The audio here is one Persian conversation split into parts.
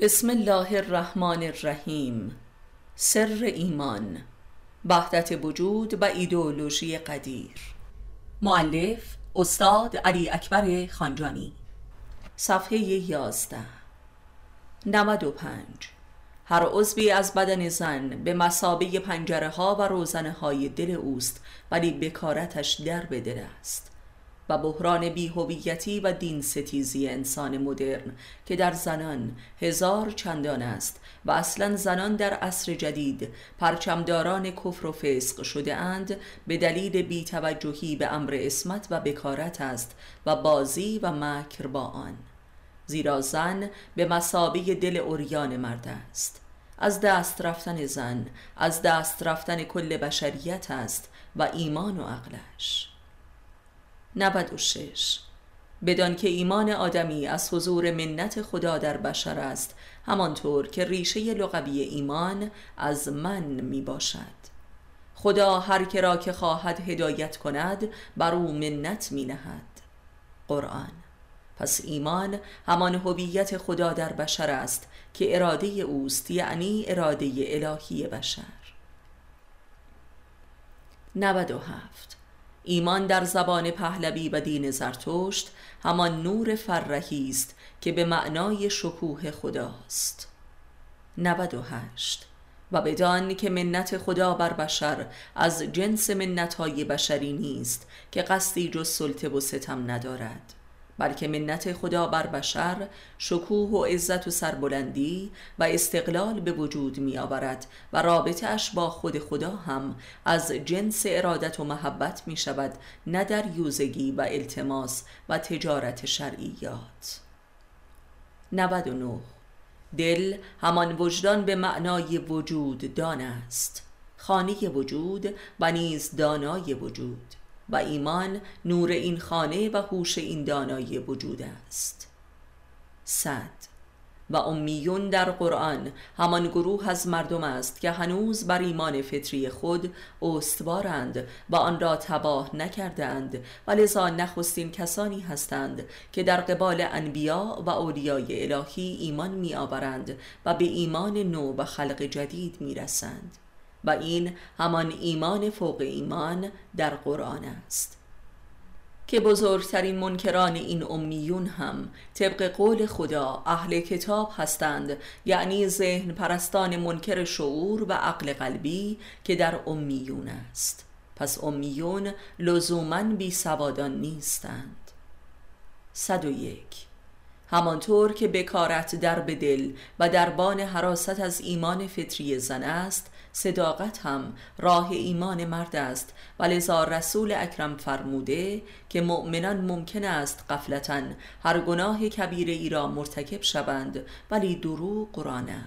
بسم الله الرحمن الرحیم سر ایمان وحدت وجود و ایدئولوژی قدیر معلف استاد علی اکبر خانجانی صفحه یازده نود و پنج هر عضوی از بدن زن به مسابه پنجره ها و روزنه های دل اوست ولی بکارتش در به دل است و بحران بیهویتی و دین ستیزی انسان مدرن که در زنان هزار چندان است و اصلا زنان در عصر جدید پرچمداران کفر و فسق شده اند به دلیل بیتوجهی به امر اسمت و بکارت است و بازی و مکر با آن. زیرا زن به مسابه دل اوریان مرد است. از دست رفتن زن از دست رفتن کل بشریت است و ایمان و عقلش. 96 بدان که ایمان آدمی از حضور منت خدا در بشر است همانطور که ریشه لغوی ایمان از من می باشد خدا هر که را که خواهد هدایت کند بر او منت می نهد قرآن پس ایمان همان هویت خدا در بشر است که اراده اوست یعنی اراده الهی بشر. 97 ایمان در زبان پهلوی و دین زرتشت همان نور فرهی است که به معنای شکوه خداست. 98 و بدان که منت خدا بر بشر از جنس منتهای بشری نیست که قصدی جز سلطه و ستم ندارد. بلکه منت خدا بر بشر شکوه و عزت و سربلندی و استقلال به وجود می آورد و رابطه اش با خود خدا هم از جنس ارادت و محبت می شود نه در یوزگی و التماس و تجارت شرعیات. 99 دل همان وجدان به معنای وجود دان است. خانه وجود و نیز دانای وجود. و ایمان نور این خانه و هوش این دانایی وجود است. صد. و امیون در قرآن همان گروه از مردم است که هنوز بر ایمان فطری خود استوارند و آن را تباه نکردند. و لذا نخستین کسانی هستند که در قبال انبیا و اولیای الهی ایمان می آورند و به ایمان نو و خلق جدید می رسند و این همان ایمان فوق ایمان در قرآن است. که بزرگترین منکران این امیون هم طبق قول خدا اهل کتاب هستند یعنی ذهن پرستان منکر شعور و عقل قلبی که در امیون است. پس امیون لزوما بی سوادان نیستند. 101 همانطور که بکارت در به دل و دربان حراست از ایمان فطری زن است صداقت هم راه ایمان مرد است و لذا رسول اکرم فرموده که مؤمنان ممکن است قفلتا هر گناه کبیره ای را مرتکب شوند ولی دروغ قرآنه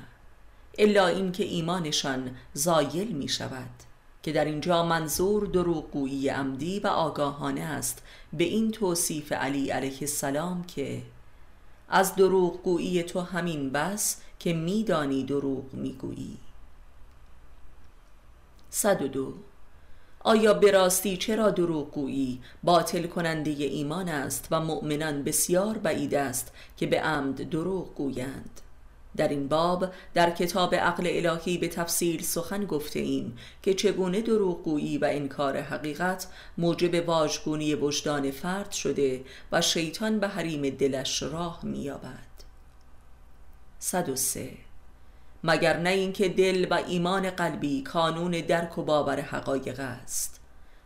الا اینکه ایمانشان زایل می شود که در اینجا منظور دروغگویی عمدی و آگاهانه است به این توصیف علی علیه السلام که از دروغگویی تو همین بس که میدانی دروغ می‌گویی. 102 آیا به راستی چرا دروغگویی باطل کننده ایمان است و مؤمنان بسیار بعید است که به عمد دروغ گویند. در این باب در کتاب عقل الهی به تفصیل سخن گفته ایم که چگونه دروغگویی و انکار حقیقت موجب واژگونی وجدان فرد شده و شیطان به حریم دلش راه مییابد. 103 مگر نه اینکه دل و ایمان قلبی کانون درک و باور حقایق است.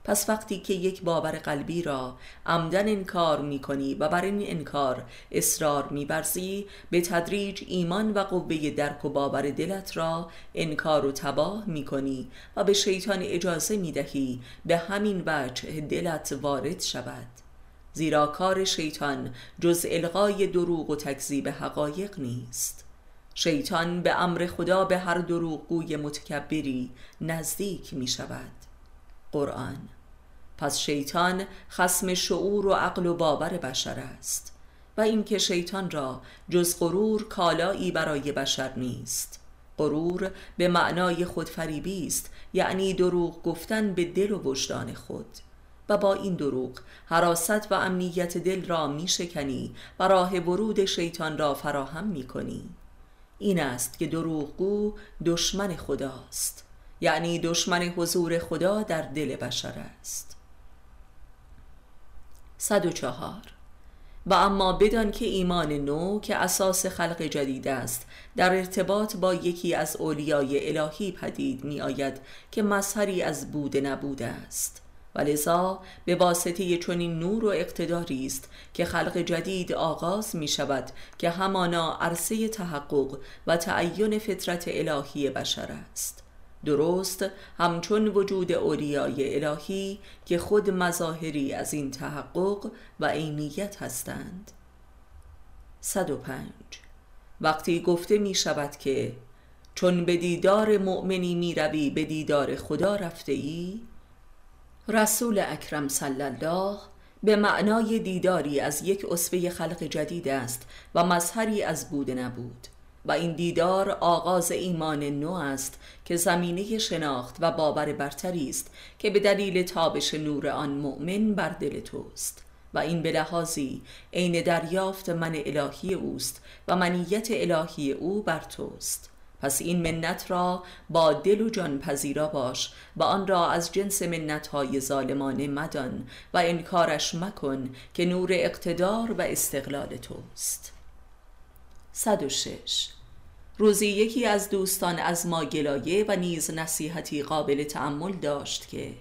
پس وقتی که یک باور قلبی را عمدن انکار می کنی و بر این انکار اصرار می برزی به تدریج ایمان و قوه درک و باور دلت را انکار و تباه می کنی و به شیطان اجازه می دهی به همین وجه دلت وارد شود. زیرا کار شیطان جز القای دروغ و تکذیب حقایق نیست. شیطان به امر خدا به هر دروغگوی متکبری نزدیک می شود. قرآن پس شیطان خسم شعور و عقل و باور بشر است و اینکه شیطان را جز غرور کالایی برای بشر نیست. غرور به معنای خودفریبی است یعنی دروغ گفتن به دل و وجدان خود. و با این دروغ حراست و امنیت دل را می شکنی و راه ورود شیطان را فراهم می کنی. این است که دروغگو دشمن خداست. یعنی دشمن حضور خدا در دل بشر است. 104 و اما بدان که ایمان نو که اساس خلق جدید است در ارتباط با یکی از اولیای الهی پدید می آید که مظهری از بود نبود است. و لذا به واسطه چنین نور و اقتداری است که خلق جدید آغاز می شود که همانا عرصه تحقق و تعین فطرت الهی بشر است. درست همچون وجود اولیای الهی که خود مظاهری از این تحقق و عینیت هستند. 105 وقتی گفته می شود که چون به دیدار مؤمنی می روی به دیدار خدا رفته ای رسول اکرم صلی الله به معنای دیداری از یک اصفه خلق جدید است و مظهری از بود نبود. و این دیدار آغاز ایمان نو است که زمینه شناخت و باور برتری است که به دلیل تابش نور آن مؤمن بر دل توست. و این به لحاظی عین دریافت من الهی اوست و منیت الهی او بر توست. پس این منت را با دل و جان پذیرا باش و آن را از جنس منت های ظالمانه مدان و انکارش مکن که نور اقتدار و استقلال توست. 106 روزی یکی از دوستان از ما گلایه و نیز نصیحتی قابل تعمل داشت که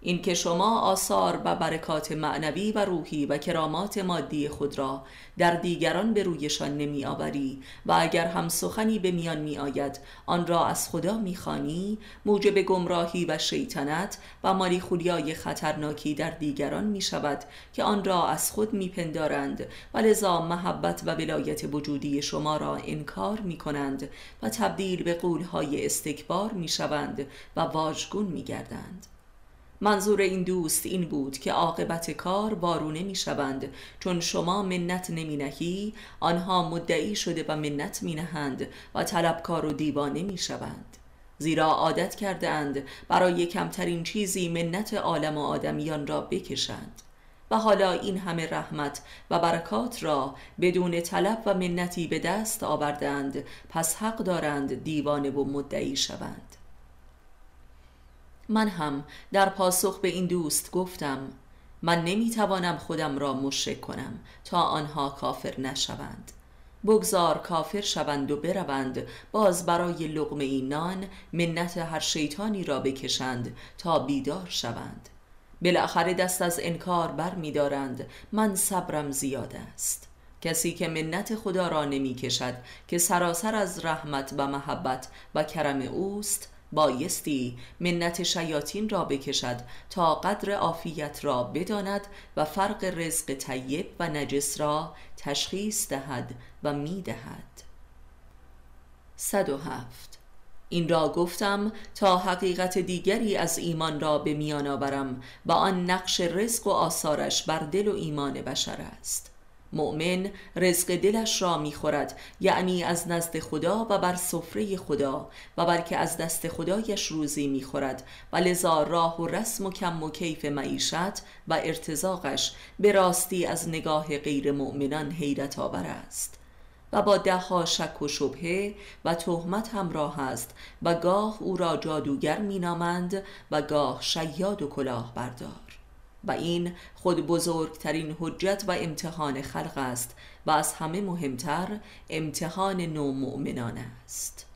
این که شما آثار و برکات معنوی و روحی و کرامات مادی خود را در دیگران به رویشان نمی و اگر هم سخنی به میان می آید آن را از خدا می خانی موجب گمراهی و شیطنت و مالی خولیای خطرناکی در دیگران می شود که آن را از خود می پندارند و لذا محبت و ولایت وجودی شما را انکار می کنند و تبدیل به قولهای استکبار می شوند و واژگون می گردند. منظور این دوست این بود که عاقبت کار وارونه می شوند چون شما منت نمی نهی آنها مدعی شده و منت می نهند و طلبکار و دیوانه می شوند زیرا عادت کرده اند برای کمترین چیزی منت عالم و آدمیان را بکشند. و حالا این همه رحمت و برکات را بدون طلب و منتی به دست آوردند پس حق دارند دیوانه و مدعی شوند. من هم در پاسخ به این دوست گفتم من نمی‌توانم خودم را مشرک کنم تا آنها کافر نشوند. بگذار کافر شوند و بروند باز برای لغمه نان منت هر شیطانی را بکشند تا بیدار شوند. بالاخره دست از انکار بر می دارند من صبرم زیاد است. کسی که منت خدا را نمی کشد که سراسر از رحمت و محبت و کرم اوست بایستی منت شیاطین را بکشد تا قدر عافیت را بداند و فرق رزق طیب و نجس را تشخیص دهد و می دهد 107 این را گفتم تا حقیقت دیگری از ایمان را به میان آورم و آن نقش رزق و آثارش بر دل و ایمان بشر است. مؤمن رزق دلش را می‌خورد یعنی از نزد خدا و بر سفره خدا و بلکه از دست خدایش روزی می‌خورد. و لذا راه و رسم و کم و کیف معیشت و ارتزاقش به راستی از نگاه غیر مؤمنان حیرت آور است. و با دهها شک و شبهه و تهمت همراه است و گاه او را جادوگر مینامند و گاه شیاد و کلاه بردار و این خود بزرگترین حجت و امتحان خلق است و از همه مهمتر امتحان نو مؤمنان است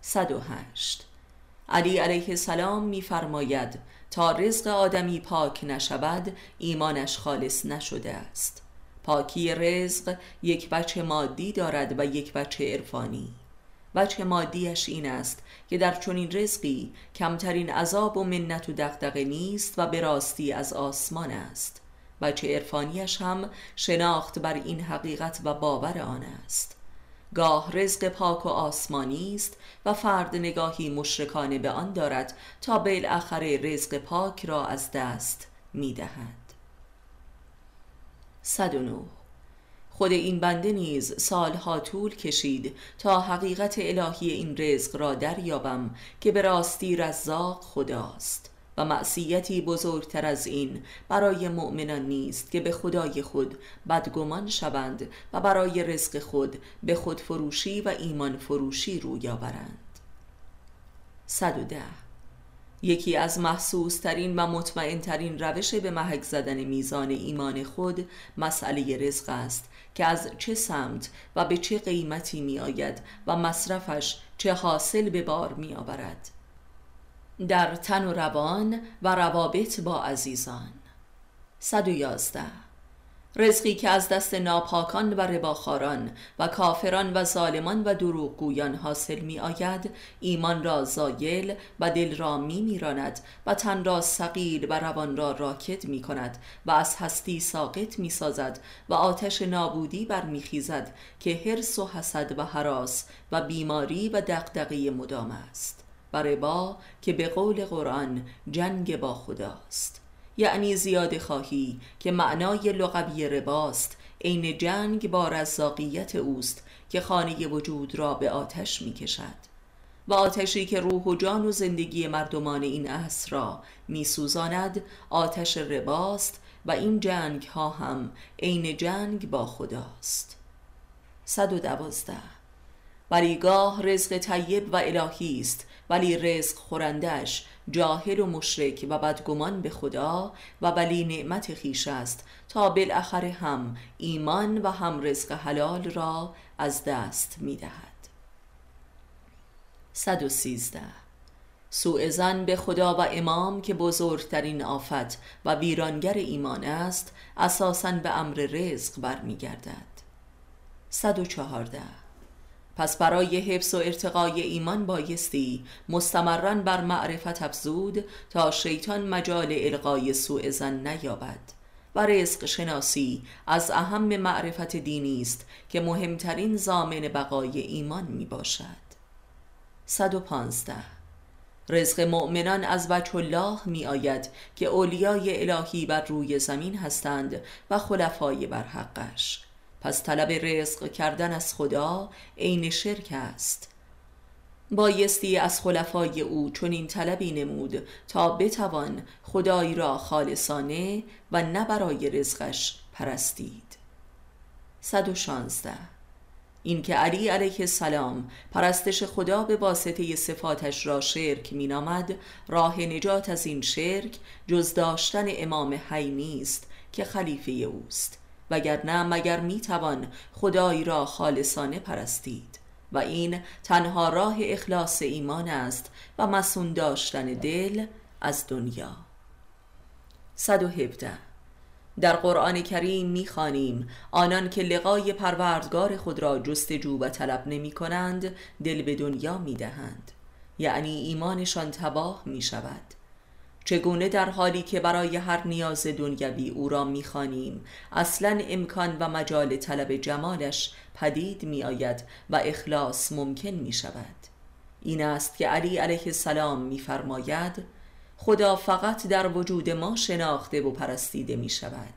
108 علی علیه السلام میفرماید تا رزق آدمی پاک نشود ایمانش خالص نشده است. پاکی رزق یک بچه مادی دارد و یک بچه عرفانی. وجه مادیش این است که در چنین رزقی کمترین عذاب و منت و دقدقه نیست و به راستی از آسمان است. وجه عرفانیش هم شناخت بر این حقیقت و باور آن است. گاه رزق پاک و آسمانی است و فرد نگاهی مشرکانه به آن دارد تا بالاخره رزق پاک را از دست می دهد 109 خود این بنده نیز سالها طول کشید تا حقیقت الهی این رزق را دریابم که به راستی رزاق خداست و معصیتی بزرگتر از این برای مؤمنان نیست که به خدای خود بدگمان شوند و برای رزق خود به خود فروشی و ایمان فروشی روی آورند. 110 یکی از محسوس ترین و مطمئن ترین روش به محک زدن میزان ایمان خود مسئله رزق است که از چه سمت و به چه قیمتی می آید و مصرفش چه حاصل به بار می آورد در تن و روان و روابط با عزیزان. 111 رزقی که از دست ناپاکان و رباخاران و کافران و ظالمان و دروغگویان حاصل می آید ایمان را زایل و دل را می میراند و تن را سقیل و روان را راکد می کند و از هستی ساقط می سازد و آتش نابودی برمیخیزد که حرس و حسد و حراس و بیماری و دقدقی مدام است. و ربا که به قول قرآن جنگ با خداست. یعنی زیاد خواهی که معنای لغوی رباست عین جنگ با رزاقیت اوست که خانه وجود را به آتش می کشد و آتشی که روح و جان و زندگی مردمان این عصر را می سوزاند آتش رباست و این جنگ ها هم عین جنگ با خداست. 112 بریگاه رزق طیب و الهی است ولی رزق خورندش جاهل و مشرک و بدگمان به خدا و ولی نعمت خیش است تا بالاخره هم ایمان و هم رزق حلال را از دست می دهد 113 سوء زن به خدا و امام که بزرگترین آفت و ویرانگر ایمان است اساساً به امر رزق برمیگردد. 114 پس برای حفظ و ارتقای ایمان بایستی مستمرا بر معرفت افزود تا شیطان مجال القای سوء زن نیابد. و رزق شناسی از اهم معرفت دینی است که مهمترین زامن بقای ایمان می باشد. 115 رزق مؤمنان از وجه الله می آید که اولیای الهی بر روی زمین هستند و خلفای بر حقش. پس طلب رزق کردن از خدا عین شرک است. بایستی از خلفای او چنین طلبی نمود تا بتوان خدای را خالصانه و نه برای رزقش پرستید. 116 این که علی علیه السلام پرستش خدا به واسطه صفاتش را شرک مینامد راه نجات از این شرک جز داشتن امام حی نیست که خلیفه اوست. وگرنه مگر می‌توان خدای را خالصانه پرستید؟ و این تنها راه اخلاص ایمان است و مسون داشتن دل از دنیا. 117 در قرآن کریم می‌خوانیم آنان که لقای پروردگار خود را جستجو و طلب نمی کنند دل به دنیا می‌دهند یعنی ایمانشان تباه می شود. چگونه در حالی که برای هر نیاز دنیوی او را می‌خوانیم اصلا امکان و مجال طلب جمالش پدید می آید و اخلاص ممکن می شود این است که علی علیه السلام میفرماید خدا فقط در وجود ما شناخته و پرستیده می شود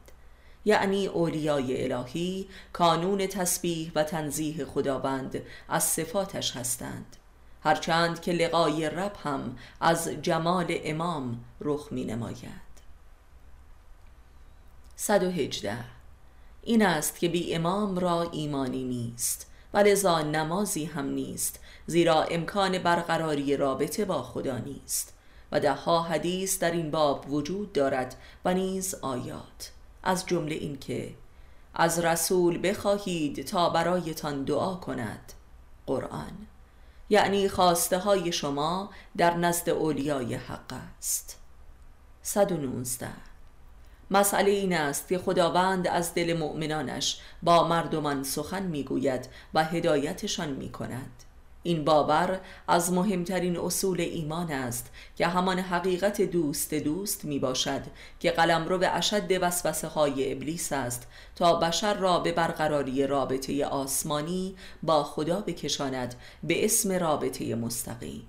یعنی اولیای الهی کانون تسبیح و تنزیه خداوند از صفاتش هستند. هرچند که لقای رب هم از جمال امام رخ می نماید. 118 این است که بی امام را ایمانی نیست و لذا نمازی هم نیست زیرا امکان برقراری رابطه با خدا نیست. و دهها حدیث در این باب وجود دارد و نیز آیات. از جمله این که از رسول بخواهید تا برایتان دعا کند. قرآن. یعنی خواسته های شما در نزد اولیای حق است. 119 مسئله این است که خداوند از دل مؤمنانش با مردمان سخن می‌گوید و هدایتشان می کند این باور از مهمترین اصول ایمان است که همان حقیقت دوست دوست می باشد که قلم رو به اشد وسوسه های ابلیس است تا بشر را به برقراری رابطه آسمانی با خدا بکشاند به اسم رابطه مستقیم.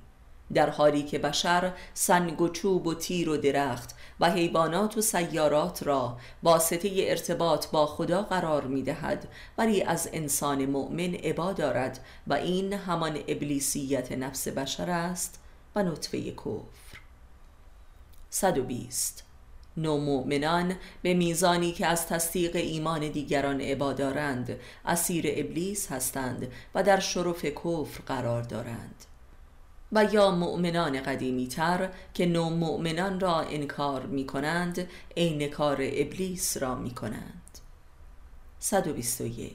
در حالی که بشر سنگ و چوب و تیر و درخت و حیوانات و سیارات را واسطه ارتباط با خدا قرار می دهد ولی از انسان مؤمن عبا دارد و این همان ابلیسیت نفس بشر است و نطفه کفر. 120 نو مؤمنان به میزانی که از تصدیق ایمان دیگران عبادارند اسیر ابلیس هستند و در شرف کفر قرار دارند. و یا مؤمنان قدیمی تر که نو مؤمنان را انکار می کنند عین کار ابلیس را می کنند 121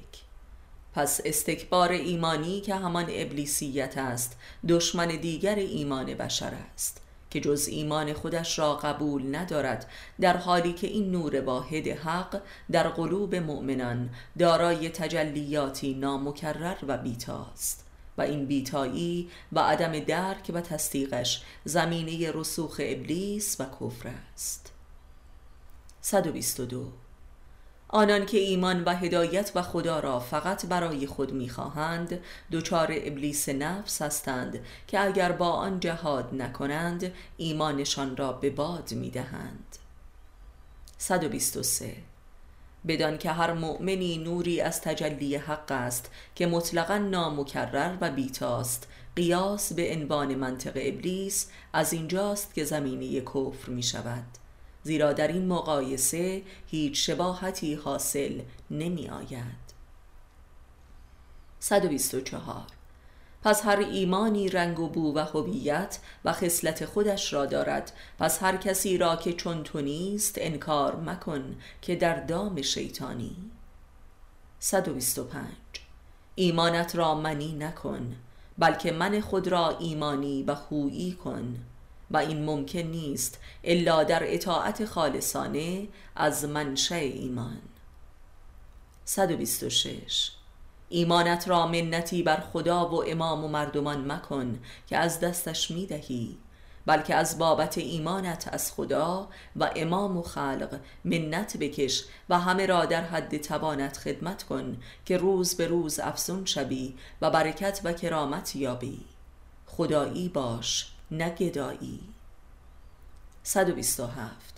پس استکبار ایمانی که همان ابلیسیت است دشمن دیگر ایمان بشر است که جز ایمان خودش را قبول ندارد در حالی که این نور واحد حق در قلوب مؤمنان دارای تجلیاتی نامکرر و بیتاست. و این بیتایی و عدم درک و تصدیقش زمینه رسوخ ابلیس و کفر است. 122 آنان که ایمان و هدایت و خدا را فقط برای خود می‌خواهند دچار ابلیس نفس هستند که اگر با آن جهاد نکنند ایمانشان را به باد می‌دهند. 123 بدان که هر مؤمنی نوری از تجلی حق است که مطلقا نامکرر و بیتاست. قیاس به عنوان منطق ابلیس از اینجاست که زمینه کفر می شود زیرا در این مقایسه هیچ شباهتی حاصل نمی آید 124 پس هر ایمانی رنگ و بو و هویت و خصلت خودش را دارد. پس هر کسی را که چون تو نیست انکار مکن که در دام شیطانی. 125 ایمانت را منی نکن بلکه من خود را ایمانی و خویی کن. و این ممکن نیست الا در اطاعت خالصانه از منشأ ایمان. 126 ایمانت را منتی بر خدا و امام و مردمان مکن که از دستش می‌دهی بلکه از بابت ایمانت از خدا و امام و خلق منت بکش و همه را در حد توانت خدمت کن که روز به روز افزون شوی و برکت و کرامت یابی. خدایی باش نگدایی 127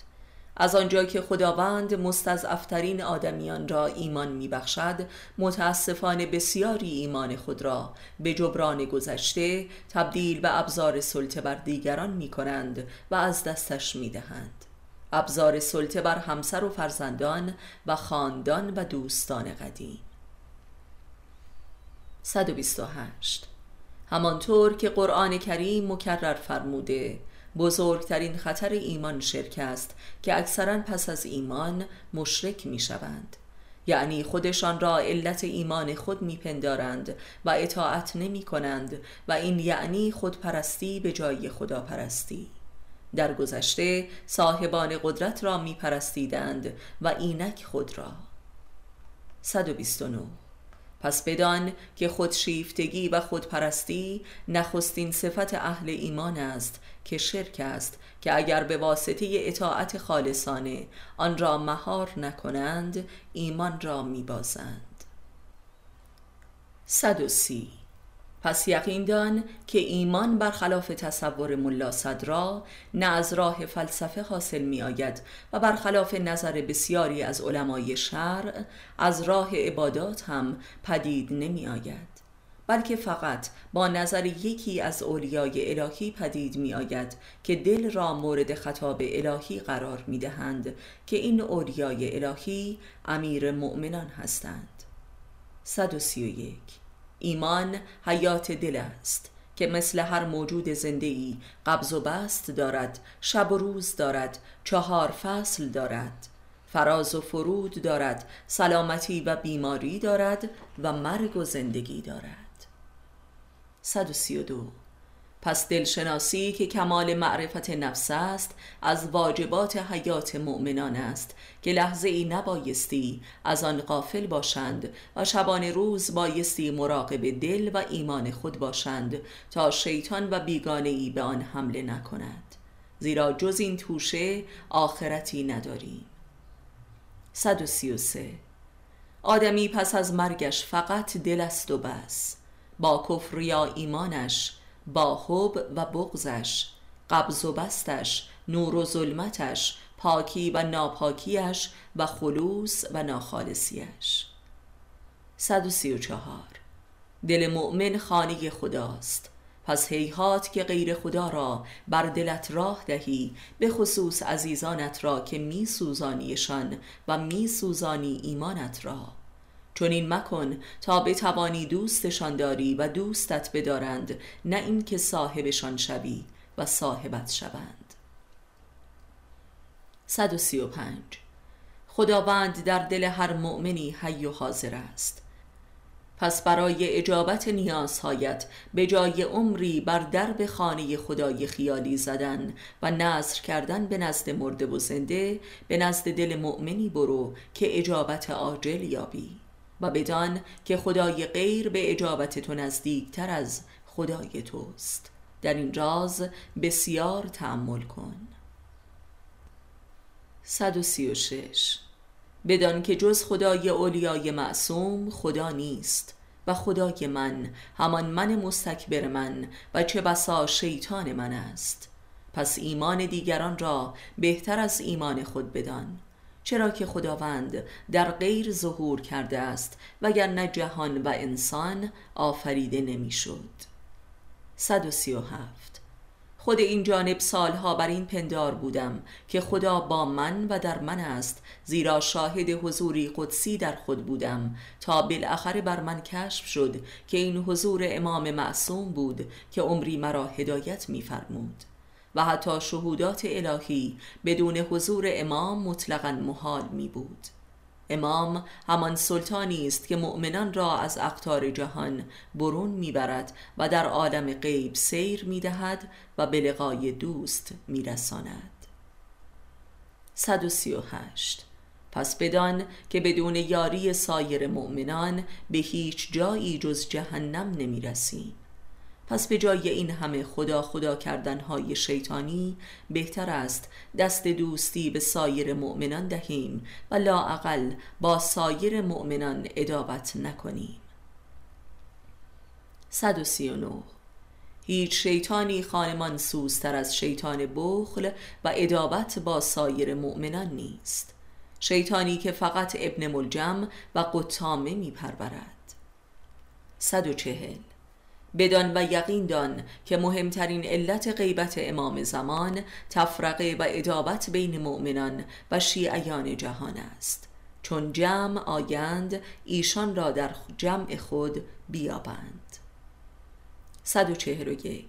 از آنجا که خداوند مستضعفترین آدمیان را ایمان میبخشد متاسفانه بسیاری ایمان خود را به جبران گذشته تبدیل به ابزار سلطه بر دیگران می کنند و از دستش می دهند ابزار سلطه بر همسر و فرزندان و خاندان و دوستان قدیم. 128 همانطور که قرآن کریم مکرر فرموده بزرگترین خطر ایمان شرک است که اکثرا پس از ایمان مشرک می شوند یعنی خودشان را علت ایمان خود میپندارند و اطاعت نمی کنند و این یعنی خودپرستی به جای خداپرستی. در گذشته صاحبان قدرت را میپرستیدند و اینک خود را. 129 پس بدان که خودشیفتگی و خودپرستی نخستین صفت اهل ایمان است که شرک است که اگر به واسطه اطاعت خالصانه آن را مهار نکنند ایمان را میبازند. 130 پس یقین دان که ایمان برخلاف تصور ملا صدرا نه از راه فلسفه حاصل می آید و برخلاف نظر بسیاری از علمای شرع از راه عبادات هم پدید نمی آید بلکه فقط با نظر یکی از اولیای الهی پدید می آید که دل را مورد خطاب الهی قرار می دهند که این اولیای الهی امیر مؤمنان هستند. 131 ایمان حیات دل است که مثل هر موجود زنده ای قبض و بست دارد شب و روز دارد چهار فصل دارد. فراز و فرود دارد سلامتی و بیماری دارد و مرگ و زندگی دارد. 132 پس دلشناسی که کمال معرفت نفس است از واجبات حیات مؤمنان است. که لحظه ای نبایستی از آن غافل باشند و شبان روز بایستی مراقب دل و ایمان خود باشند تا شیطان و بیگانه ای به آن حمله نکند. زیرا جز این توشه آخرتی نداریم 133 آدمی پس از مرگش فقط دل است و بس. با کفر یا ایمانش با حب و بغزش قبض و بستش نور و ظلمتش پاکی و ناپاکیش و خلوص و ناخالصیش. 134 دل مؤمن خانه خداست. پس هیهات که غیر خدا را بر دلت راه دهی به خصوص عزیزانت را که می سوزانیشان و می سوزانی ایمانت را. چون این مکن تا بتوانی دوستشان داری و دوستت بدارند نه اینکه صاحبشان شوی و صاحبت شوند. 135 خداوند در دل هر مؤمنی حی و حاضر است. پس برای اجابت نیازهایت به جای عمری بر درب خانه خدای خیالی زدن و نظر کردن به نزد مرده و زنده به نزد دل مؤمنی برو که اجابت عاجل یابی. و بدان که خدای غیر به اجابت تو نزدیکتر از خدای توست. در این راز بسیار تأمل کن. 136 بدان که جز خدای اولیای معصوم خدا نیست و خدای من همان من مستکبر من و چه بسا شیطان من است. پس ایمان دیگران را بهتر از ایمان خود بدان. چرا که خداوند در غیر ظهور کرده است وگرنه جهان و انسان آفریده نمی‌شد. 137 خود این جانب سالها بر این پندار بودم که خدا با من و در من است زیرا شاهد حضوری قدسی در خود بودم تا بالاخره بر من کشف شد که این حضور امام معصوم بود که عمری مرا هدایت میفرمود. و حتی شهودات الهی بدون حضور امام مطلقا محال می بود. امام همان سلطانی است که مؤمنان را از اقطار جهان برون می‌برد و در عالم غیب سیر می‌دهد و به لقای دوست میرساند 138 پس بدان که بدون یاری سایر مؤمنان به هیچ جایی جز جهنم نمی‌رسیم پس به جای این همه خدا خدا کردن های شیطانی بهتر است دست دوستی به سایر مؤمنان دهیم و لاعقل با سایر مؤمنان ادابت نکنیم. 139 هیچ شیطانی خانمان سوزتر از شیطان بخل و ادابت با سایر مؤمنان نیست. شیطانی که فقط ابن ملجم و قطامه می پرورد 140 بدان و یقین دان که مهمترین علت غیبت امام زمان تفرقه و ادابت بین مؤمنان و شیعیان جهان است. چون جمع آیند ایشان را در جمع خود بیابند. 141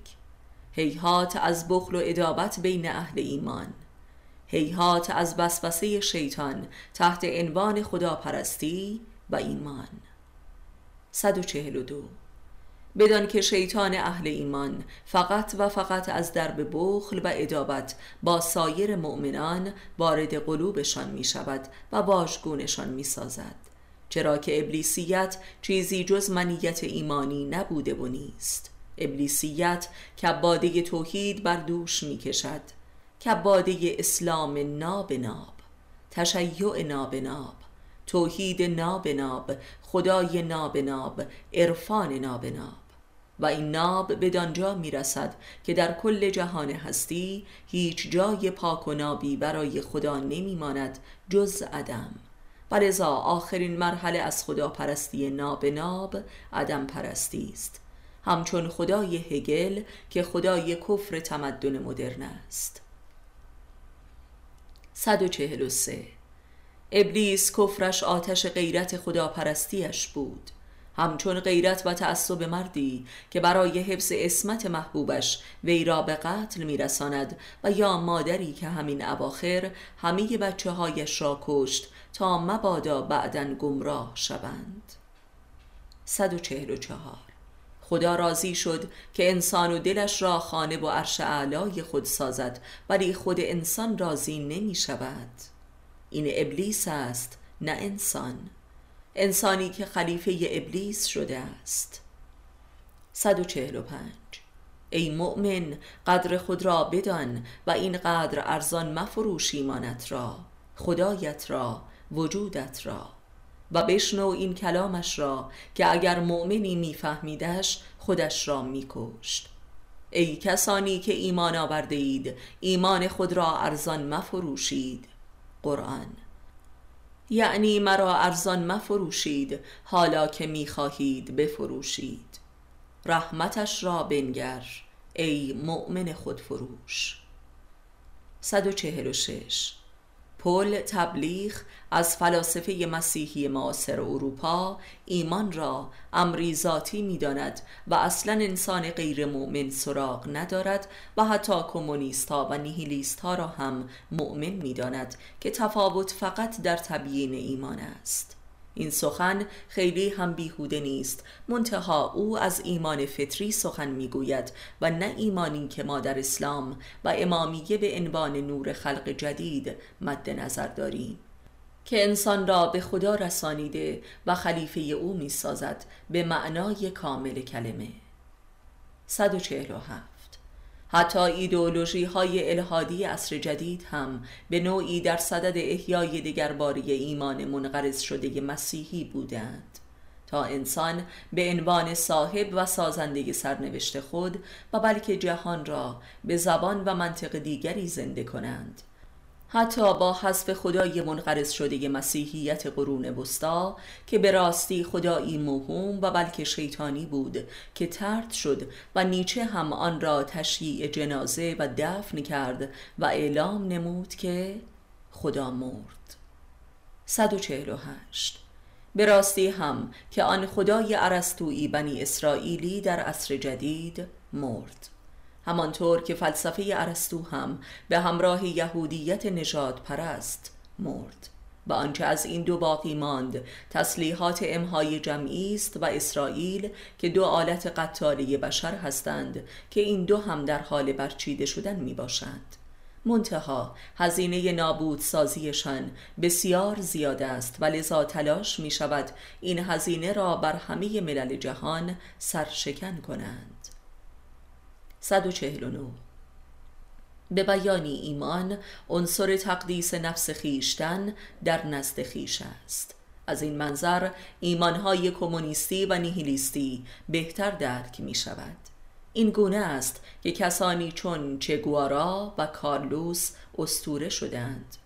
هیهات از بخل و ادابت بین اهل ایمان. هیهات از وسوسه شیطان تحت عنوان خداپرستی و ایمان. 142 بدان که شیطان اهل ایمان فقط و فقط از درب بخل و ادابت با سایر مؤمنان وارد قلوبشان می شود و واژگونشان می سازد چرا که ابلیسیت چیزی جز منیت ایمانی نبوده و نیست. ابلیسیت کباده توحید بر دوش می کشد کباده اسلام نابناب تشیع نابناب توحید نابناب خدای نابناب عرفان نابناب. و این ناب به دانجا می رسد که در کل جهان هستی هیچ جای پاک و نابی برای خدا نمی ماند جز عدم. و آخرین مرحله از خدا پرستی ناب ناب عدم پرستی است. همچون خدای هگل که خدای کفر تمدن مدرن است. 143 ابلیس کفرش آتش غیرت خداپرستیش بود. همچون غیرت و تعصب مردی که برای حفظ اسمت محبوبش وی را به قتل میرساند و یا مادری که همین اواخر همه بچه هایش را کشت تا مبادا بعدا گمراه شوند. 144 خدا راضی شد که انسان و دلش را خانه و عرش اعلای خود سازد ولی خود انسان راضی نمی شود این ابلیس است نه انسان. انسانی که خلیفه ابلیس شده است. 145 ای مؤمن قدر خود را بدان و این قدر ارزان مفروش ایمانت را خدایت را وجودت را. و بشنو این کلامش را که اگر مؤمنی میفهمیدش خودش را میکشت. ای کسانی که ایمان آورده اید ایمان خود را ارزان مفروشید. قرآن. یعنی مرا ارزان مفروشید حالا که می‌خواهید بفروشید. رحمتش را بنگر ای مؤمن خودفروش. 146 پل تبلیغ از فلاسفه مسیحی معاصر اروپا ایمان را امری ذاتی می‌داند و اصلا انسان غیر مؤمن سراغ ندارد و حتی کمونیست ها و نیهیلیست ها را هم مؤمن می‌داند که تفاوت فقط در تبیین ایمان است. این سخن خیلی هم بیهوده نیست. منتها او از ایمان فطری سخن می‌گوید و نه ایمانی که ما در اسلام و امامیه به عنوان نور خلق جدید مد نظر داریم که انسان را به خدا رسانیده و خلیفه او می سازد به معنای کامل کلمه. 147 حتی ایدئولوژی های الهادی عصر جدید هم به نوعی در صدد احیای دگرباری ایمان منقرض شده مسیحی بودند. تا انسان به عنوان صاحب و سازنده سرنوشت خود و بلکه جهان را به زبان و منطق دیگری زنده کنند. حتی با حذف خدای منقرض شده مسیحیت قرون وسطا که به راستی خدایی موهوم و بلکه شیطانی بود که ترد شد و نیچه هم آن را تشییع جنازه و دفن کرد و اعلام نمود که خدا مرد. 148 به راستی هم که آن خدای عرستویی بنی اسرائیلی در عصر جدید مرد. همانطور که فلسفه ارسطو هم به همراه یهودیت نجات پرست مرد. و آنچه از این دو باقی ماند تسلیحات امهای جمعی است و اسرائیل که دو آلت قتالی بشر هستند که این دو هم در حال برچیده شدن می باشند منتها هزینه نابود سازیشان بسیار زیاد است و لذا تلاش می شود این هزینه را بر همه ملل جهان سرشکن کنند. 149 به بیانی ایمان عنصر تقدیس نفس خیشتن در نزد خیش است. از این منظر ایمانهای کمونیستی و نیهیلیستی بهتر درک می شود. این گونه است که کسانی چون چگوارا و کارلوس استوره شدند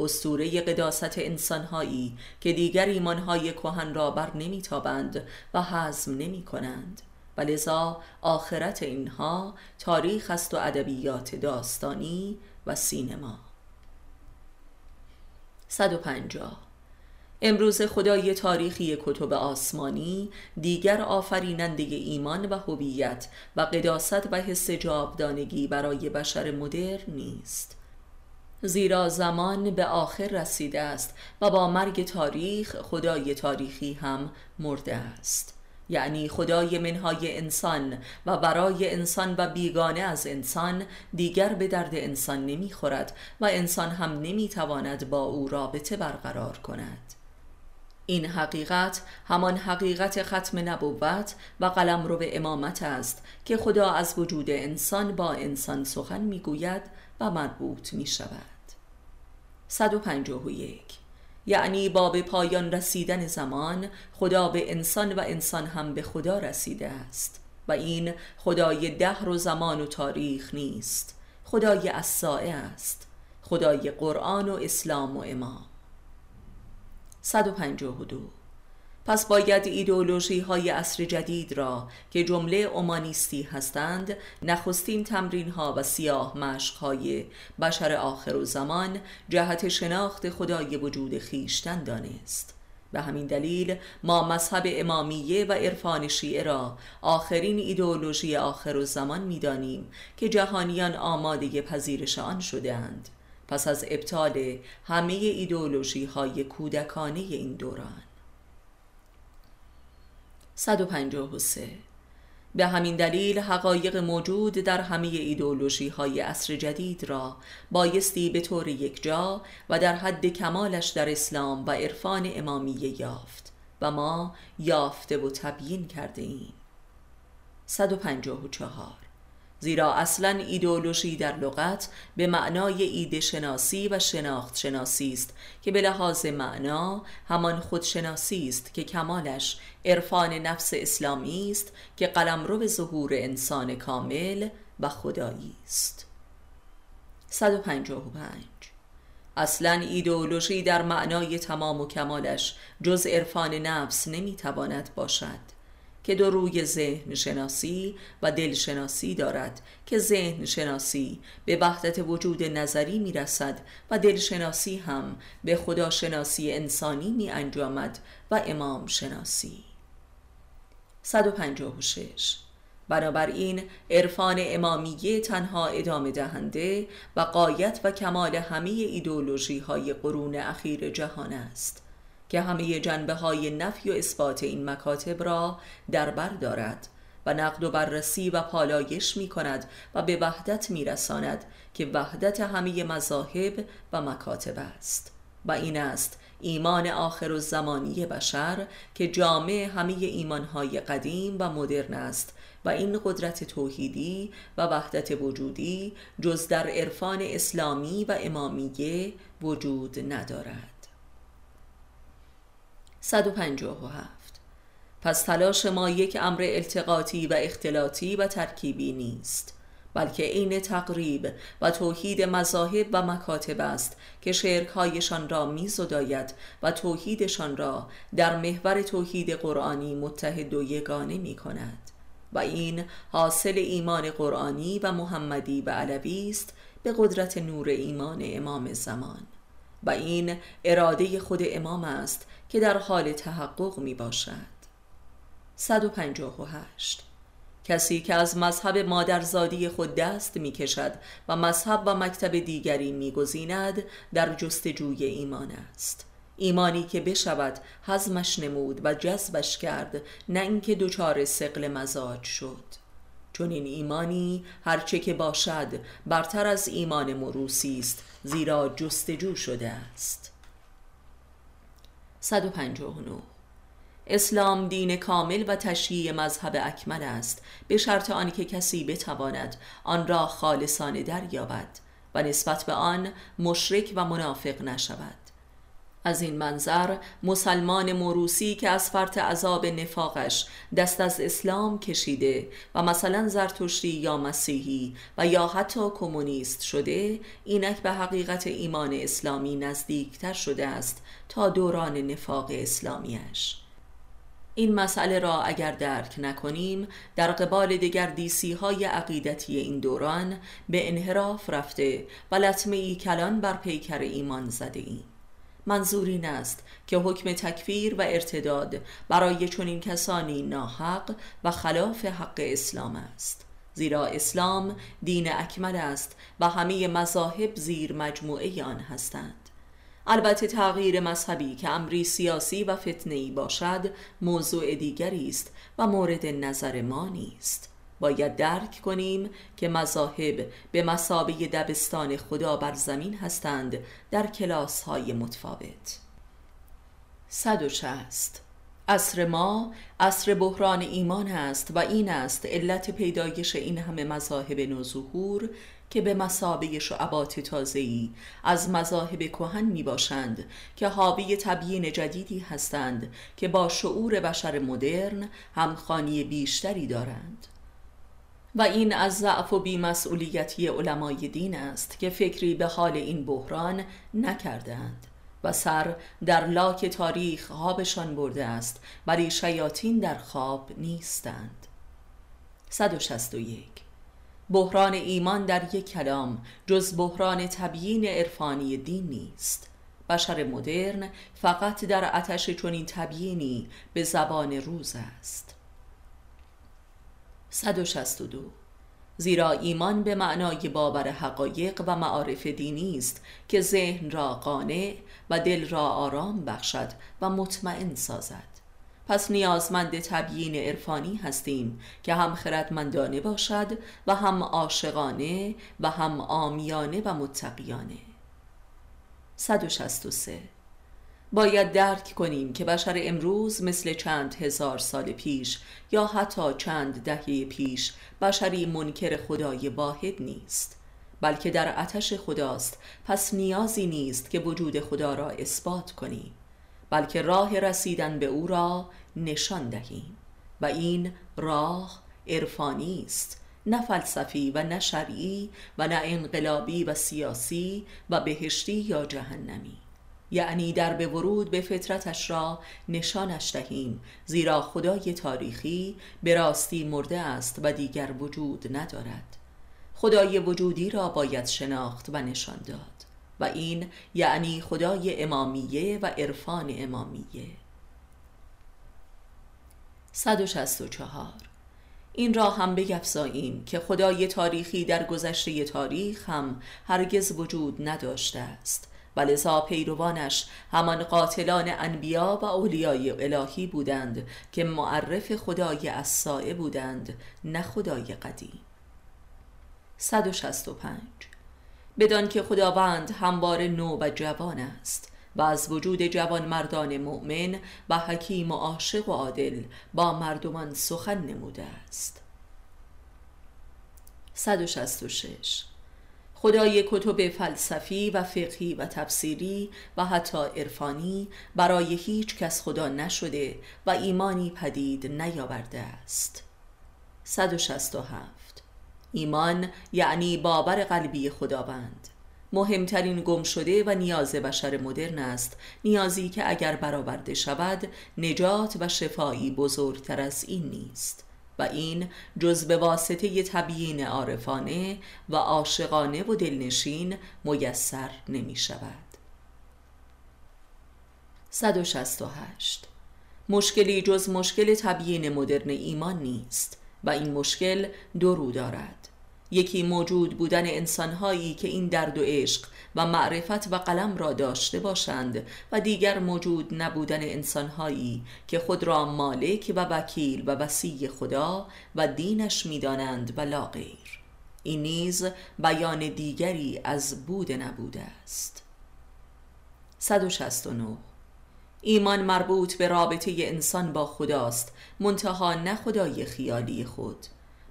استوره قداست انسانهایی که دیگر ایمانهای کهن را بر نمیتابند و حزم نمی کنند و لذا آخرت اینها تاریخ است و ادبیات داستانی و سینما. 150 امروز خدای تاریخی کتب آسمانی دیگر آفریننده ایمان و هویت و قداست و حس جاودانگی برای بشر مدرن نیست. زیرا زمان به آخر رسیده است و با مرگ تاریخ خدای تاریخی هم مرده است. یعنی خدای منهای انسان و برای انسان و بیگانه از انسان دیگر به درد انسان نمی‌خورد و انسان هم نمی‌تواند با او رابطه برقرار کند. این حقیقت همان حقیقت ختم نبوت و قلم رو به امامت است که خدا از وجود انسان با انسان سخن می‌گوید و مربوط می شود 151 یعنی با به پایان رسیدن زمان خدا به انسان و انسان هم به خدا رسیده است. و این خدای دهر و زمان و تاریخ نیست. خدای اسائه است. خدای قرآن و اسلام و امام. 152 پس باید ایدئولوژی های عصر جدید را که جمله اومانیستی هستند نخستین تمرین ها و سیاه مشق های بشر آخر و زمان جهت شناخت خدای وجود خیشتن دانست. به همین دلیل ما مذهب امامیه و عرفان شیعه را آخرین ایدئولوژی آخر و زمان می‌دانیم که جهانیان آماده پذیرش آن شدهاند. پس از ابطال همه ایدئولوژی های کودکانه این دوران. 153 به همین دلیل حقایق موجود در همه ایدئولوژی های عصر جدید را بایستی به طور یکجا و در حد کمالش در اسلام و عرفان امامیه یافت و ما یافته و تبیین کرده ایم. 154 زیرا اصلا ایدئولوژی در لغت به معنای ایده شناسی و شناخت شناسی است که به لحاظ معنا همان خودشناسی است که کمالش عرفان نفس اسلامی است که قلمرو به ظهور انسان کامل و خدایی است. 155 اصلا ایدئولوژی در معنای تمام و کمالش جز عرفان نفس نمی‌تواند باشد. که دو روی ذهن شناسی و دل شناسی دارد که ذهن شناسی به وحدت وجود نظری می رسد و دل شناسی هم به خدا شناسی انسانی می انجامد و امام شناسی 156 بنابراین عرفان امامیه تنها ادامه دهنده و قایت و کمال همه ایدولوژی های قرون اخیر جهان است. که همه جنبه های نفی و اثبات این مکاتب را در بر دارد و نقد و بررسی و پالایش می کند و به وحدت می رساند که وحدت همه مذاهب و مکاتب است. و این است ایمان آخر و زمانی بشر که جامع همه ایمانهای قدیم و مدرن است و این قدرت توحیدی و وحدت وجودی جز در عرفان اسلامی و امامیه وجود ندارد. 157 پس تلاش ما یک امر التقاطی و اختلاطی و ترکیبی نیست بلکه عین تقریب و توحید مذاهب و مکاتب است که شرکهایشان را میزداید و توحیدشان را در محور توحید قرآنی متحد و یگانه می کند و این حاصل ایمان قرآنی و محمدی و علوی است به قدرت نور ایمان امام زمان. و این اراده خود امام است که در حال تحقق می باشد 158 کسی که از مذهب مادرزادی خود دست می کشد و مذهب و مکتب دیگری می گذیند در جستجوی ایمان است. ایمانی که بشود حزمش نمود و جذبش کرد نه اینکه دچار سقل مزاج شد. چون این ایمانی هرچه که باشد برتر از ایمان مروسی است زیرا جستجو شده است. 159 اسلام دین کامل و تشییع مذهب اکمل است. به شرط آنکه کسی بتواند آن را خالصانه دریابد و نسبت به آن مشرک و منافق نشود. از این منظر مسلمان موروسی که از فرط عذاب نفاقش دست از اسلام کشیده و مثلا زرتشتی یا مسیحی و یا حتی کمونیست شده اینک به حقیقت ایمان اسلامی نزدیکتر شده است تا دوران نفاق اسلامیش این مسئله را اگر درک نکنیم در قبال دیگر دیسی های عقیدتی این دوران به انحراف رفته و لطمه ای کلان بر پیکر ایمان زده ایم منظور این است که حکم تکفیر و ارتداد برای چنین کسانی ناحق و خلاف حق اسلام است. زیرا اسلام دین اکمل است و همه مذاهب زیر مجموعه آن هستند. البته تغییر مذهبی که امری سیاسی و فتنه‌ای باشد موضوع دیگری است و مورد نظر ما نیست. باید درک کنیم که مذاهب به مسابه دبستان خدا بر زمین هستند در کلاس های متفاوت 160 عصر ما عصر بحران ایمان است و این است علت پیدایش این همه مذاهب نوظهور که به مسابه شعبات تازه‌ای از مذاهب کهن می باشند که حاوی تبیین جدیدی هستند که با شعور بشر مدرن همخانی بیشتری دارند. و این از ضعف و بیمسئولیتی علمای دین است که فکری به حال این بحران نکردند و سر در لاک تاریخ خوابشان برده است ولی شیاطین در خواب نیستند. 161 بحران ایمان در یک کلام جز بحران تبیین عرفانی دین نیست. بشر مدرن فقط در آتش چنین تبیینی به زبان روز است. 162 زیرا ایمان به معنای باور حقایق و معارف دینی است که ذهن را قانع و دل را آرام بخشد و مطمئن سازد. پس نیازمند تبیین عرفانی هستیم که هم خردمندانه باشد و هم عاشقانه و هم آمیانه و متقیانه. 163 باید درک کنیم که بشر امروز مثل چند هزار سال پیش یا حتی چند دهه پیش بشری منکر خدای واحد نیست بلکه در آتش خداست. پس نیازی نیست که وجود خدا را اثبات کنیم بلکه راه رسیدن به او را نشان دهیم. و این راه عرفانی است نه فلسفی و نه شرعی و نه انقلابی و سیاسی و بهشتی یا جهنمی. یعنی در به ورود به فطرتش را نشانش دهیم زیرا خدای تاریخی به راستی مرده است و دیگر وجود ندارد. خدای وجودی را باید شناخت و نشان داد. و این یعنی خدای امامیه و عرفان امامیه. 164 این را هم بگفزاییم که خدای تاریخی در گذشته تاریخ هم هرگز وجود نداشته است. و لذا پیروانش همان قاتلان انبیا و اولیای الهی بودند که معرف خدای اصائه بودند نه خدای قدیم. 165 بدان که خداوند همواره نو و جوان است و از وجود جوان مردان مؤمن و حکیم و عاشق و عادل با مردمان سخن نموده است. 166 خدای کتب فلسفی و فقهی و تفسیری و حتی عرفانی برای هیچ کس خدا نشده و ایمانی پدید نیاورده است. 167 ایمان یعنی باور قلبی خداوند. مهمترین گم شده و نیاز بشر مدرن است نیازی که اگر برآورده شود نجات و شفایی بزرگتر از این نیست. و این جز به واسطه تبیین عارفانه و عاشقانه و دلنشین میسر نمی شود. 168 مشکلی جز مشکل تبیین مدرن ایمان نیست و این مشکل دو رو دارد. یکی موجود بودن انسانهایی که این درد و عشق و معرفت و قلم را داشته باشند و دیگر موجود نبودن انسانهایی که خود را مالک و وکیل و وسیع خدا و دینش می‌دانند و لا غیر. این نیز بیان دیگری از بود نبوده است. 169 ایمان مربوط به رابطه انسان با خداست منتها نه خدای خیالی خود.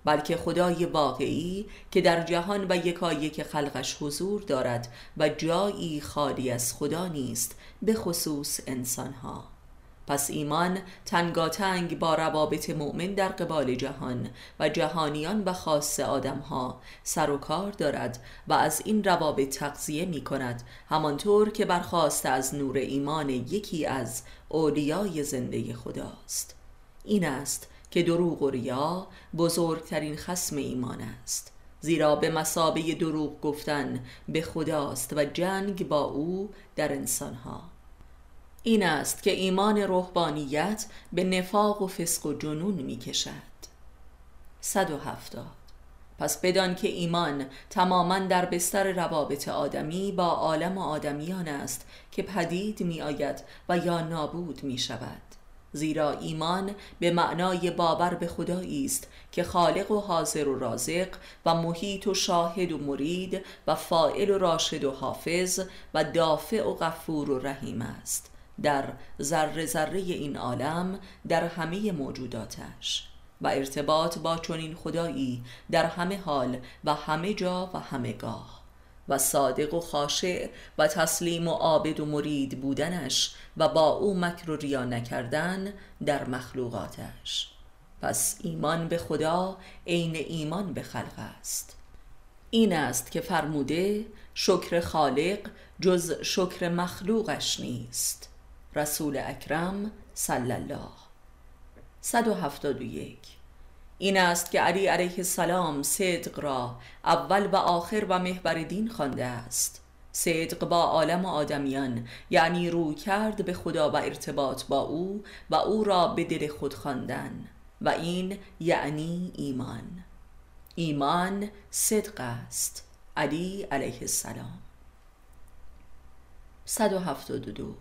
بلکه خدای واقعی که در جهان و یکایک خلقش حضور دارد و جایی خالی از خدا نیست به خصوص انسانها. پس ایمان تنگاتنگ با روابط مؤمن در قبال جهان و جهانیان و خاص آدمها سر و کار دارد و از این روابط تقضیه می کند همانطور که برخواست از نور ایمان یکی از اولیای زنده خداست. این است که دروغ و ریا بزرگترین خسم ایمان است. زیرا به مسابه دروغ گفتن به خداست و جنگ با او در انسانها. این است که ایمان روحانیت به نفاق و فسق و جنون می کشد 170 پس بدان که ایمان تماما در بستر روابط آدمی با عالم و آدمیان است که پدید می آید و یا نابود می شود زیرا ایمان به معنای باور به خدایی است که خالق و حاضر و رازق و محیط و شاهد و مرید و فائل و راشد و حافظ و دافع و غفور و رحیم است. در ذره ذره این عالم در همه موجوداتش و ارتباط با چنین خدایی در همه حال و همه جا و همه گاه. و صادق و خاشع و تسلیم و عابد و مرید بودنش و با او مکر و ریا نکردن در مخلوقاتش. پس ایمان به خدا عین ایمان به خلق است. این است که فرموده شکر خالق جز شکر مخلوقش نیست. رسول اکرم صلی الله. 171 این است که علی علیه السلام صدق را اول و آخر و محور دین خوانده است. صدق با عالم آدمیان یعنی رو کرد به خدا و ارتباط با او و او را به دل خود خواندن. و این یعنی ایمان. ایمان صدق است. علی علیه السلام. 172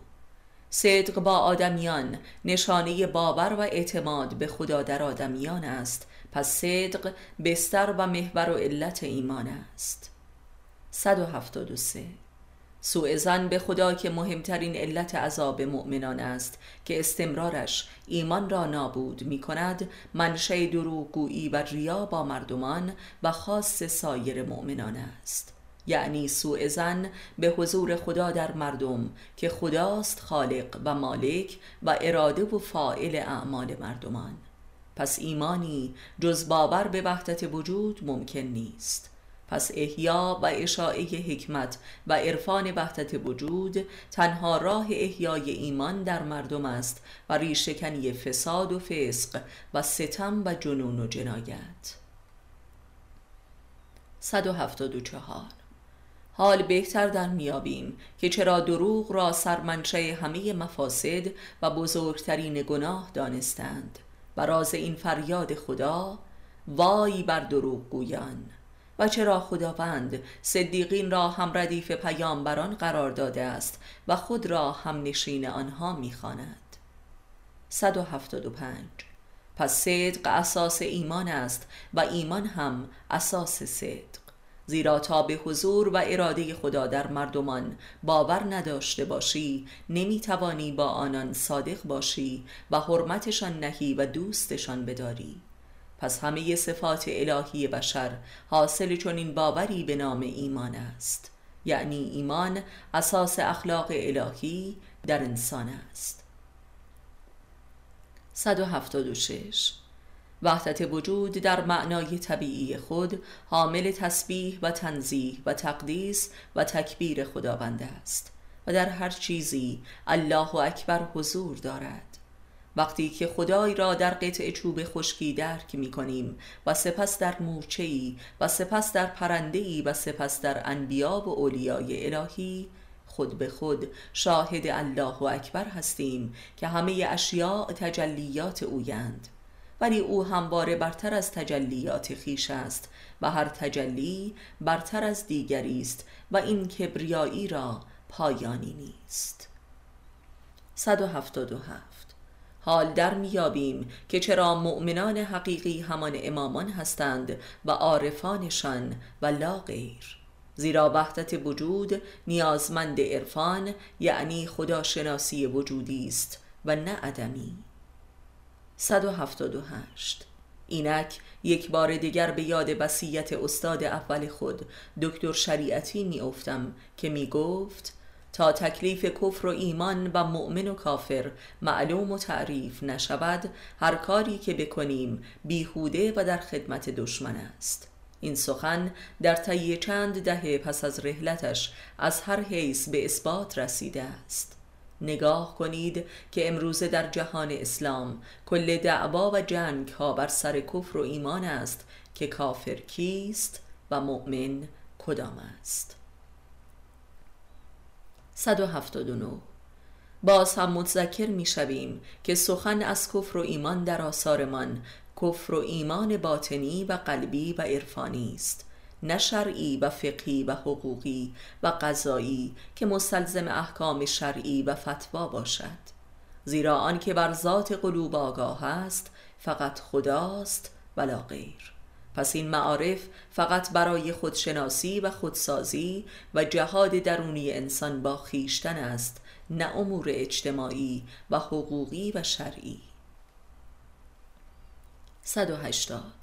صدق با آدمیان نشانه باور و اعتماد به خدا در آدمیان است. پس صدق بستر و محور و علت ایمان است. 173 سوء زن به خدا که مهمترین علت عذاب مؤمنان است که استمرارش ایمان را نابود می کند منشه دروغگویی و ریا با مردمان و خاص سایر مؤمنان است. یعنی سوء زن به حضور خدا در مردم که خداست خالق و مالک و اراده و فائل اعمال مردمان. پس ایمانی جز باور به وحدت وجود ممکن نیست. پس احیا و اشاعه حکمت و عرفان وحدت وجود تنها راه احیای ایمان در مردم است و ریشکنی فساد و فسق و ستم و جنون و جنایت. 174 حال بهتر در میابیم که چرا دروغ را سرمنشه همه مفاسد و بزرگترین گناه دانستند. و راز این فریاد خدا وای بر دروغ گویان. و چرا خداوند صدیقین را هم ردیف پیامبران قرار داده است و خود را هم نشین آنها می‌خواند. 175 پس صدق اساس ایمان است و ایمان هم اساس صدق. زیرا تا به حضور و اراده خدا در مردمان باور نداشته باشی نمی‌توانی با آنان صادق باشی و حرمتشان نهی و دوستشان بداری. پس همه صفات الهی بشر حاصل چنین باوری به نام ایمان است. یعنی ایمان اساس اخلاق الهی در انسان است. 176 وحدت وجود در معنای طبیعی خود حامل تسبیح و تنزیه و تقدیس و تکبیر خداوند است و در هر چیزی الله اکبر حضور دارد. وقتی که خدای را در قطع چوب خشکی درک می کنیم و سپس در مورچه‌ای و سپس در پرنده‌ای و سپس در انبیا و اولیای الهی خود به خود شاهد الله اکبر هستیم که همه اشیاء تجلیات اویند. ولی او همواره برتر از تجلیات خیش است و هر تجلی برتر از دیگری است و این کبریایی را پایانی نیست. 177 حال در میابیم که چرا مؤمنان حقیقی همان امامان هستند و عارفانشان و لا غیر. زیرا وحدت وجود نیازمند عرفان یعنی خداشناسی وجودی است و نه عدمی. 178 اینک یک بار دیگر به یاد وصیت استاد اول خود دکتر شریعتی میافتم که می گفت تا تکلیف کفر و ایمان و مؤمن و کافر معلوم و تعریف نشود هر کاری که بکنیم بیهوده و در خدمت دشمن است. این سخن در طی چند دهه پس از رحلتش از هر حیث به اثبات رسیده است. نگاه کنید که امروزه در جهان اسلام کل دعوا و جنگ ها بر سر کفر و ایمان است که کافر کیست و مؤمن کدام است. 179 باز هم متذکر می شویم که سخن از کفر و ایمان در آثارمان کفر و ایمان باطنی و قلبی و عرفانی است. نه شرعی و فقهی و حقوقی و قضایی که مستلزم احکام شرعی و فتوا باشد. زیرا آن که بر ذات قلوب آگاه است فقط خداست ولا غیر. پس این معارف فقط برای خودشناسی و خودسازی و جهاد درونی انسان با خیشتن است نه امور اجتماعی و حقوقی و شرعی. 180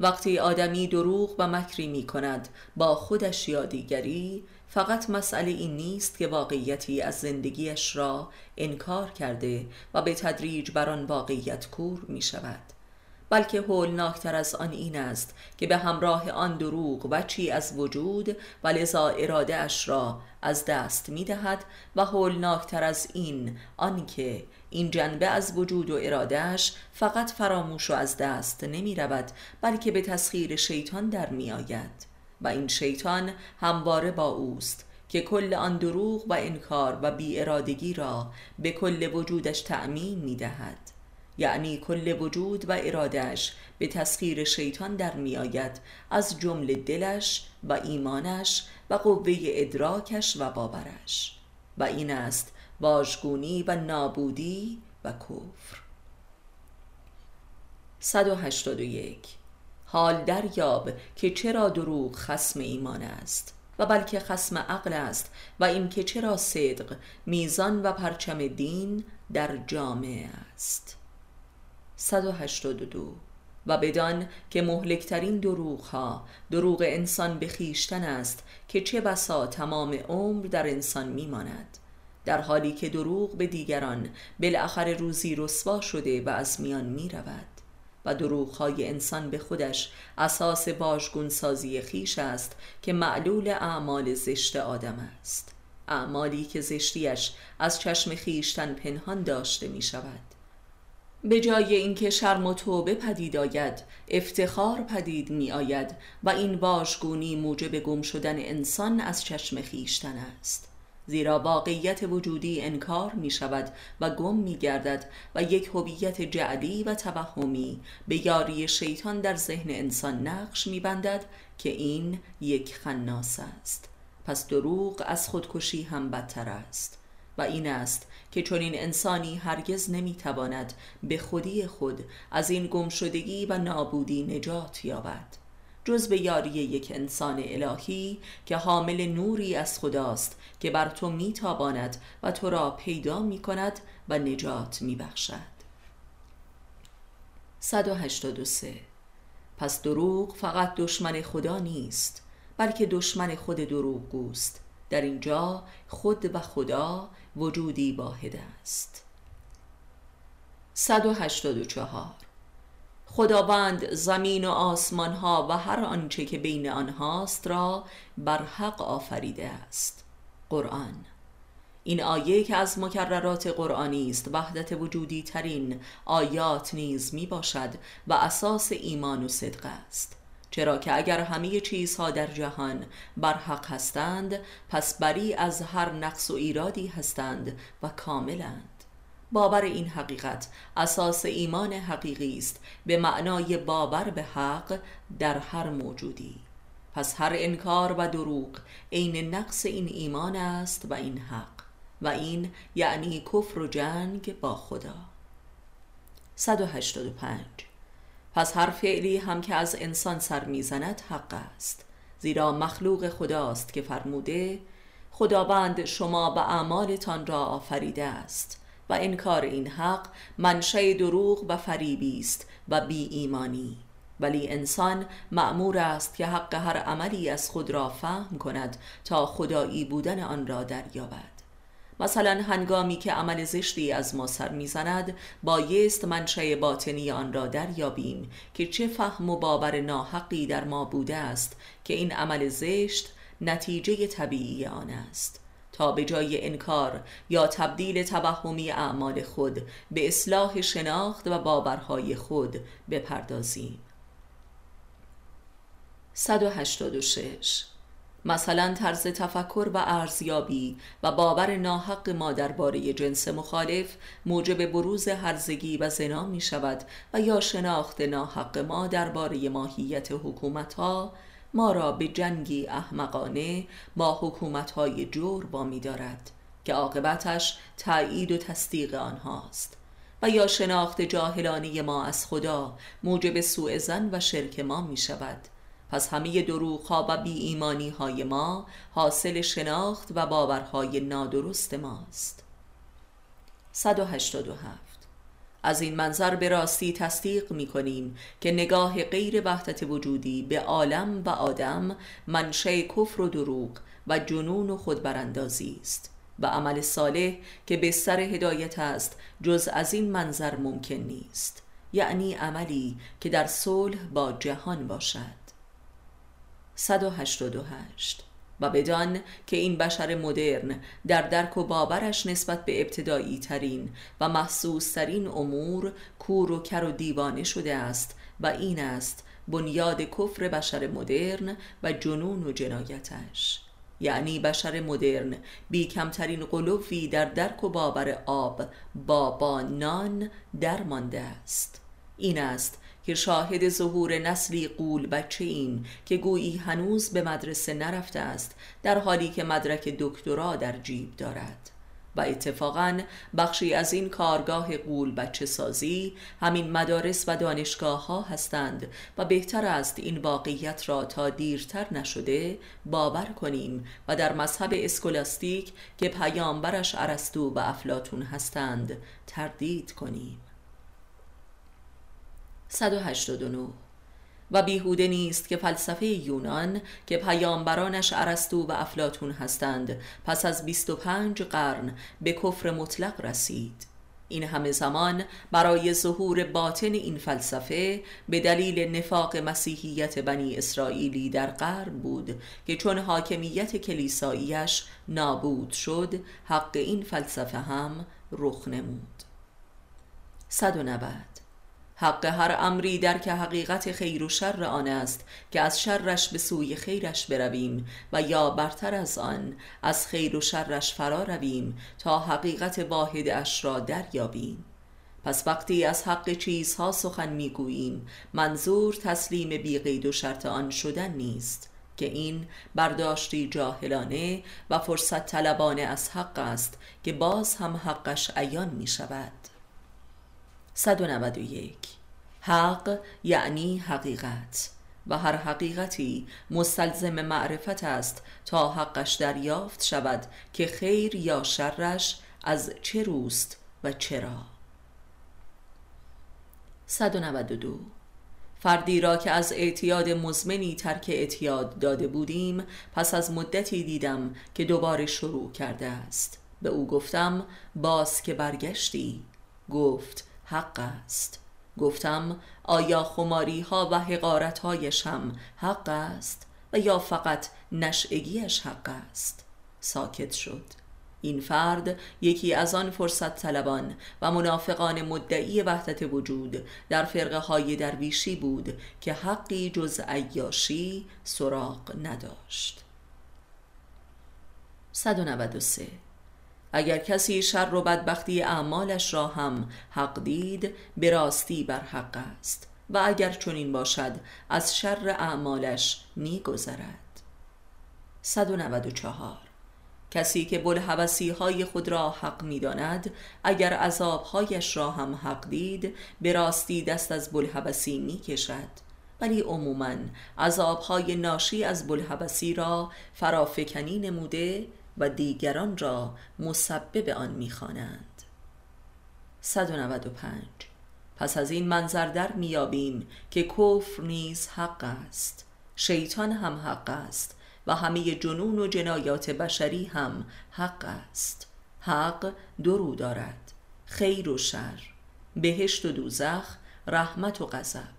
وقتی آدمی دروغ و مکری می کند با خودش یا دیگری فقط مسئله این نیست که واقعیتی از زندگیش را انکار کرده و به تدریج بر آن واقعیت کور می شود بلکه هولناکتر از آن این است که به همراه آن دروغ و چی از وجود و لذا اراده اش را از دست می دهد و هولناکتر از این آنکه این جنبه از وجود و ارادهش فقط فراموش و از دست نمی رود بلکه به تسخیر شیطان در می آید و این شیطان همواره با اوست که کل آن دروغ و انکار و بی ارادگی را به کل وجودش تأمین می دهد یعنی کل وجود و ارادش به تسخیر شیطان در می آید از جمله دلش و ایمانش و قوه ادراکش و باورش. و این است واژگونی و نابودی و کفر. 181 حال دریاب که چرا دروغ خسم ایمان است و بلکه خسم عقل است و این که چرا صدق میزان و پرچم دین در جامعه است. 182 و بدان که مهلکترین دروغ ها دروغ انسان به خیشتن است که چه بسا تمام عمر در انسان میماند. در حالی که دروغ به دیگران بالاخره روزی رسوا شده و از میان می رود و دروغهای انسان به خودش اساس سازی خیش است که معلول اعمال زشت آدم است. اعمالی که زشتیش از چشم خیشتن پنهان داشته می شود به جای اینکه شرم و توبه پدید آید افتخار پدید می آید و این واژگونی موجب گم شدن انسان از چشم خیشتن است. زیرا واقعیت وجودی انکار می شود و گم می گردد و یک هویت جعلی و توهمی به یاری شیطان در ذهن انسان نقش می بندد که این یک خناس است. پس دروغ از خودکشی هم بدتر است و این است که چون این انسانی هرگز نمی‌تواند به خودی خود از این گمشدگی و نابودی نجات یابد. جز به یاری یک انسان الهی که حامل نوری از خداست که بر تو میتاباند و تو را پیدا می کند و نجات می بخشد 183 پس دروغ فقط دشمن خدا نیست بلکه دشمن خود دروغگوست. در اینجا خود و خدا وجودی واحد است. 184 خداوند زمین و آسمان ها و هر آنچه که بین آنهاست را بر حق آفریده است. قرآن. این آیه که از مکررات قرآنی است وحدت وجودی ترین آیات نیز می باشد و اساس ایمان و صدق است. چرا که اگر همه چیزها در جهان بر حق هستند پس بری از هر نقص و ایرادی هستند و کاملند. باور این حقیقت اساس ایمان حقیقی است به معنای باور به حق در هر موجودی. پس هر انکار و دروغ عین نقص این ایمان است و این حق و این یعنی کفر و جنگ با خدا. 185 پس هر فعلی هم که از انسان سر می‌زند حق است زیرا مخلوق خداست که فرموده خداوند شما به اعمالتان را آفریده است و انکار این حق منشه دروغ و فریبی است و بی ایمانی ولی انسان معمور است که حق هر عملی از خود را فهم کند تا خدایی بودن آن را دریابد. مثلا هنگامی که عمل زشتی از ما سر می‌زند بایست منشه باطنی آن را دریابیم که چه فهم و باور ناحقی در ما بوده است که این عمل زشت نتیجه طبیعی آن است. تا به جای انکار یا تبدیل توهمی اعمال خود به اصلاح شناخت و باورهای خود بپردازیم. 186 مثلا طرز تفکر و ارزیابی و باور ناحق ما درباره جنس مخالف موجب بروز هرزگی و زنا می شود و یا شناخت ناحق ما درباره ماهیت حکومت ها ما را به جنگی احمقانه با حکومت های جور می دارد که عاقبتش تایید و تصدیق آنهاست. و یا شناخت جاهلانه ما از خدا موجب سوء زن و شرک ما می شود. پس همه دروغ و بی ایمانی های ما حاصل شناخت و باورهای نادرست ماست. 187 از این منظر به راستی تصدیق می کنیم که نگاه غیر وحدت وجودی به عالم و آدم منشه کفر و دروغ و جنون و خودبراندازی است و عمل صالح که به سر هدایت است جز از این منظر ممکن نیست یعنی عملی که در صلح با جهان باشد. 188 و بدان که این بشر مدرن در درک و باورش نسبت به ابتدایی ترین و محسوس ترین امور کور و کر و دیوانه شده است و این است بنیاد کفر بشر مدرن و جنون و جنایتش. یعنی بشر مدرن بی کمترین قلوفی در درک و باور آب بابا نان درمانده است. این است که شاهد ظهور نسلی قول بچه ایم که گویی هنوز به مدرسه نرفته است در حالی که مدرک دکترا در جیب دارد. و اتفاقا بخشی از این کارگاه قول بچه سازی همین مدارس و دانشگاه ها هستند و بهتر است این واقعیت را تا دیرتر نشده باور کنیم و در مذهب اسکولاستیک که پیامبرش ارسطو و افلاتون هستند تردید کنیم. 189 و بیهوده نیست که فلسفه یونان که پیامبرانش ارسطو و افلاتون هستند پس از 25 قرن به کفر مطلق رسید. این همه زمان برای ظهور باطن این فلسفه به دلیل نفاق مسیحیت بنی اسرائیلی در غرب بود که چون حاکمیت کلیساییش نابود شد حق این فلسفه هم رخ نمود. 190 حق هر امری در که حقیقت خیر و شر آن است که از شرش به سوی خیرش برویم و یا برتر از آن از خیر و شرش فرا رویم تا حقیقت واحد اش را دریابیم. پس وقتی از حق چیزها سخن می‌گوییم منظور تسلیم بی قید و شرط آن شدن نیست که این برداشتی جاهلانه و فرصت طلبانه از حق است که باز هم حقش عیان می شود 191 حق یعنی حقیقت و هر حقیقتی مستلزم معرفت است تا حقش دریافت شود که خیر یا شرش از چه روست و چرا. 192 فردی را که از اعتیاد مزمنی ترک اعتیاد داده بودیم پس از مدتی دیدم که دوباره شروع کرده است. به او گفتم باز که برگشتی؟ گفت حق است. گفتم آیا خماری ها و حقارت هایش هم حق است و یا فقط نشعگیش حق است؟ ساکت شد. این فرد یکی از آن فرصت طلبان و منافقان مدعی وحدت وجود در فرقه های درویشی بود که حقی جز عیاشی سراغ نداشت. 193 اگر کسی شر و بدبختی اعمالش را هم حق دید به راستی بر حق است. و اگر چنین باشد از شر اعمالش میگذرد. 194 کسی که بلحوثی های خود را حق می‌داند اگر عذابهایش را هم حق دید به راستی دست از بلحوثی می کشد ولی عموما عذابهای ناشی از بلحوثی را فرافکنی نموده و دیگران را مسبب آن می‌خوانند. 195 پس از این منظر در میابیم که کفر نیز حق است. شیطان هم حق است و همه جنون و جنایات بشری هم حق است. حق دو رو دارد خیر و شر بهشت و دوزخ رحمت و غضب.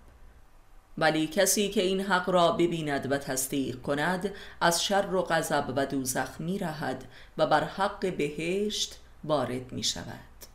ولی کسی که این حق را ببیند و تصدیق کند از شر و غضب و دوزخ می رهد و بر حق بهشت وارد می شود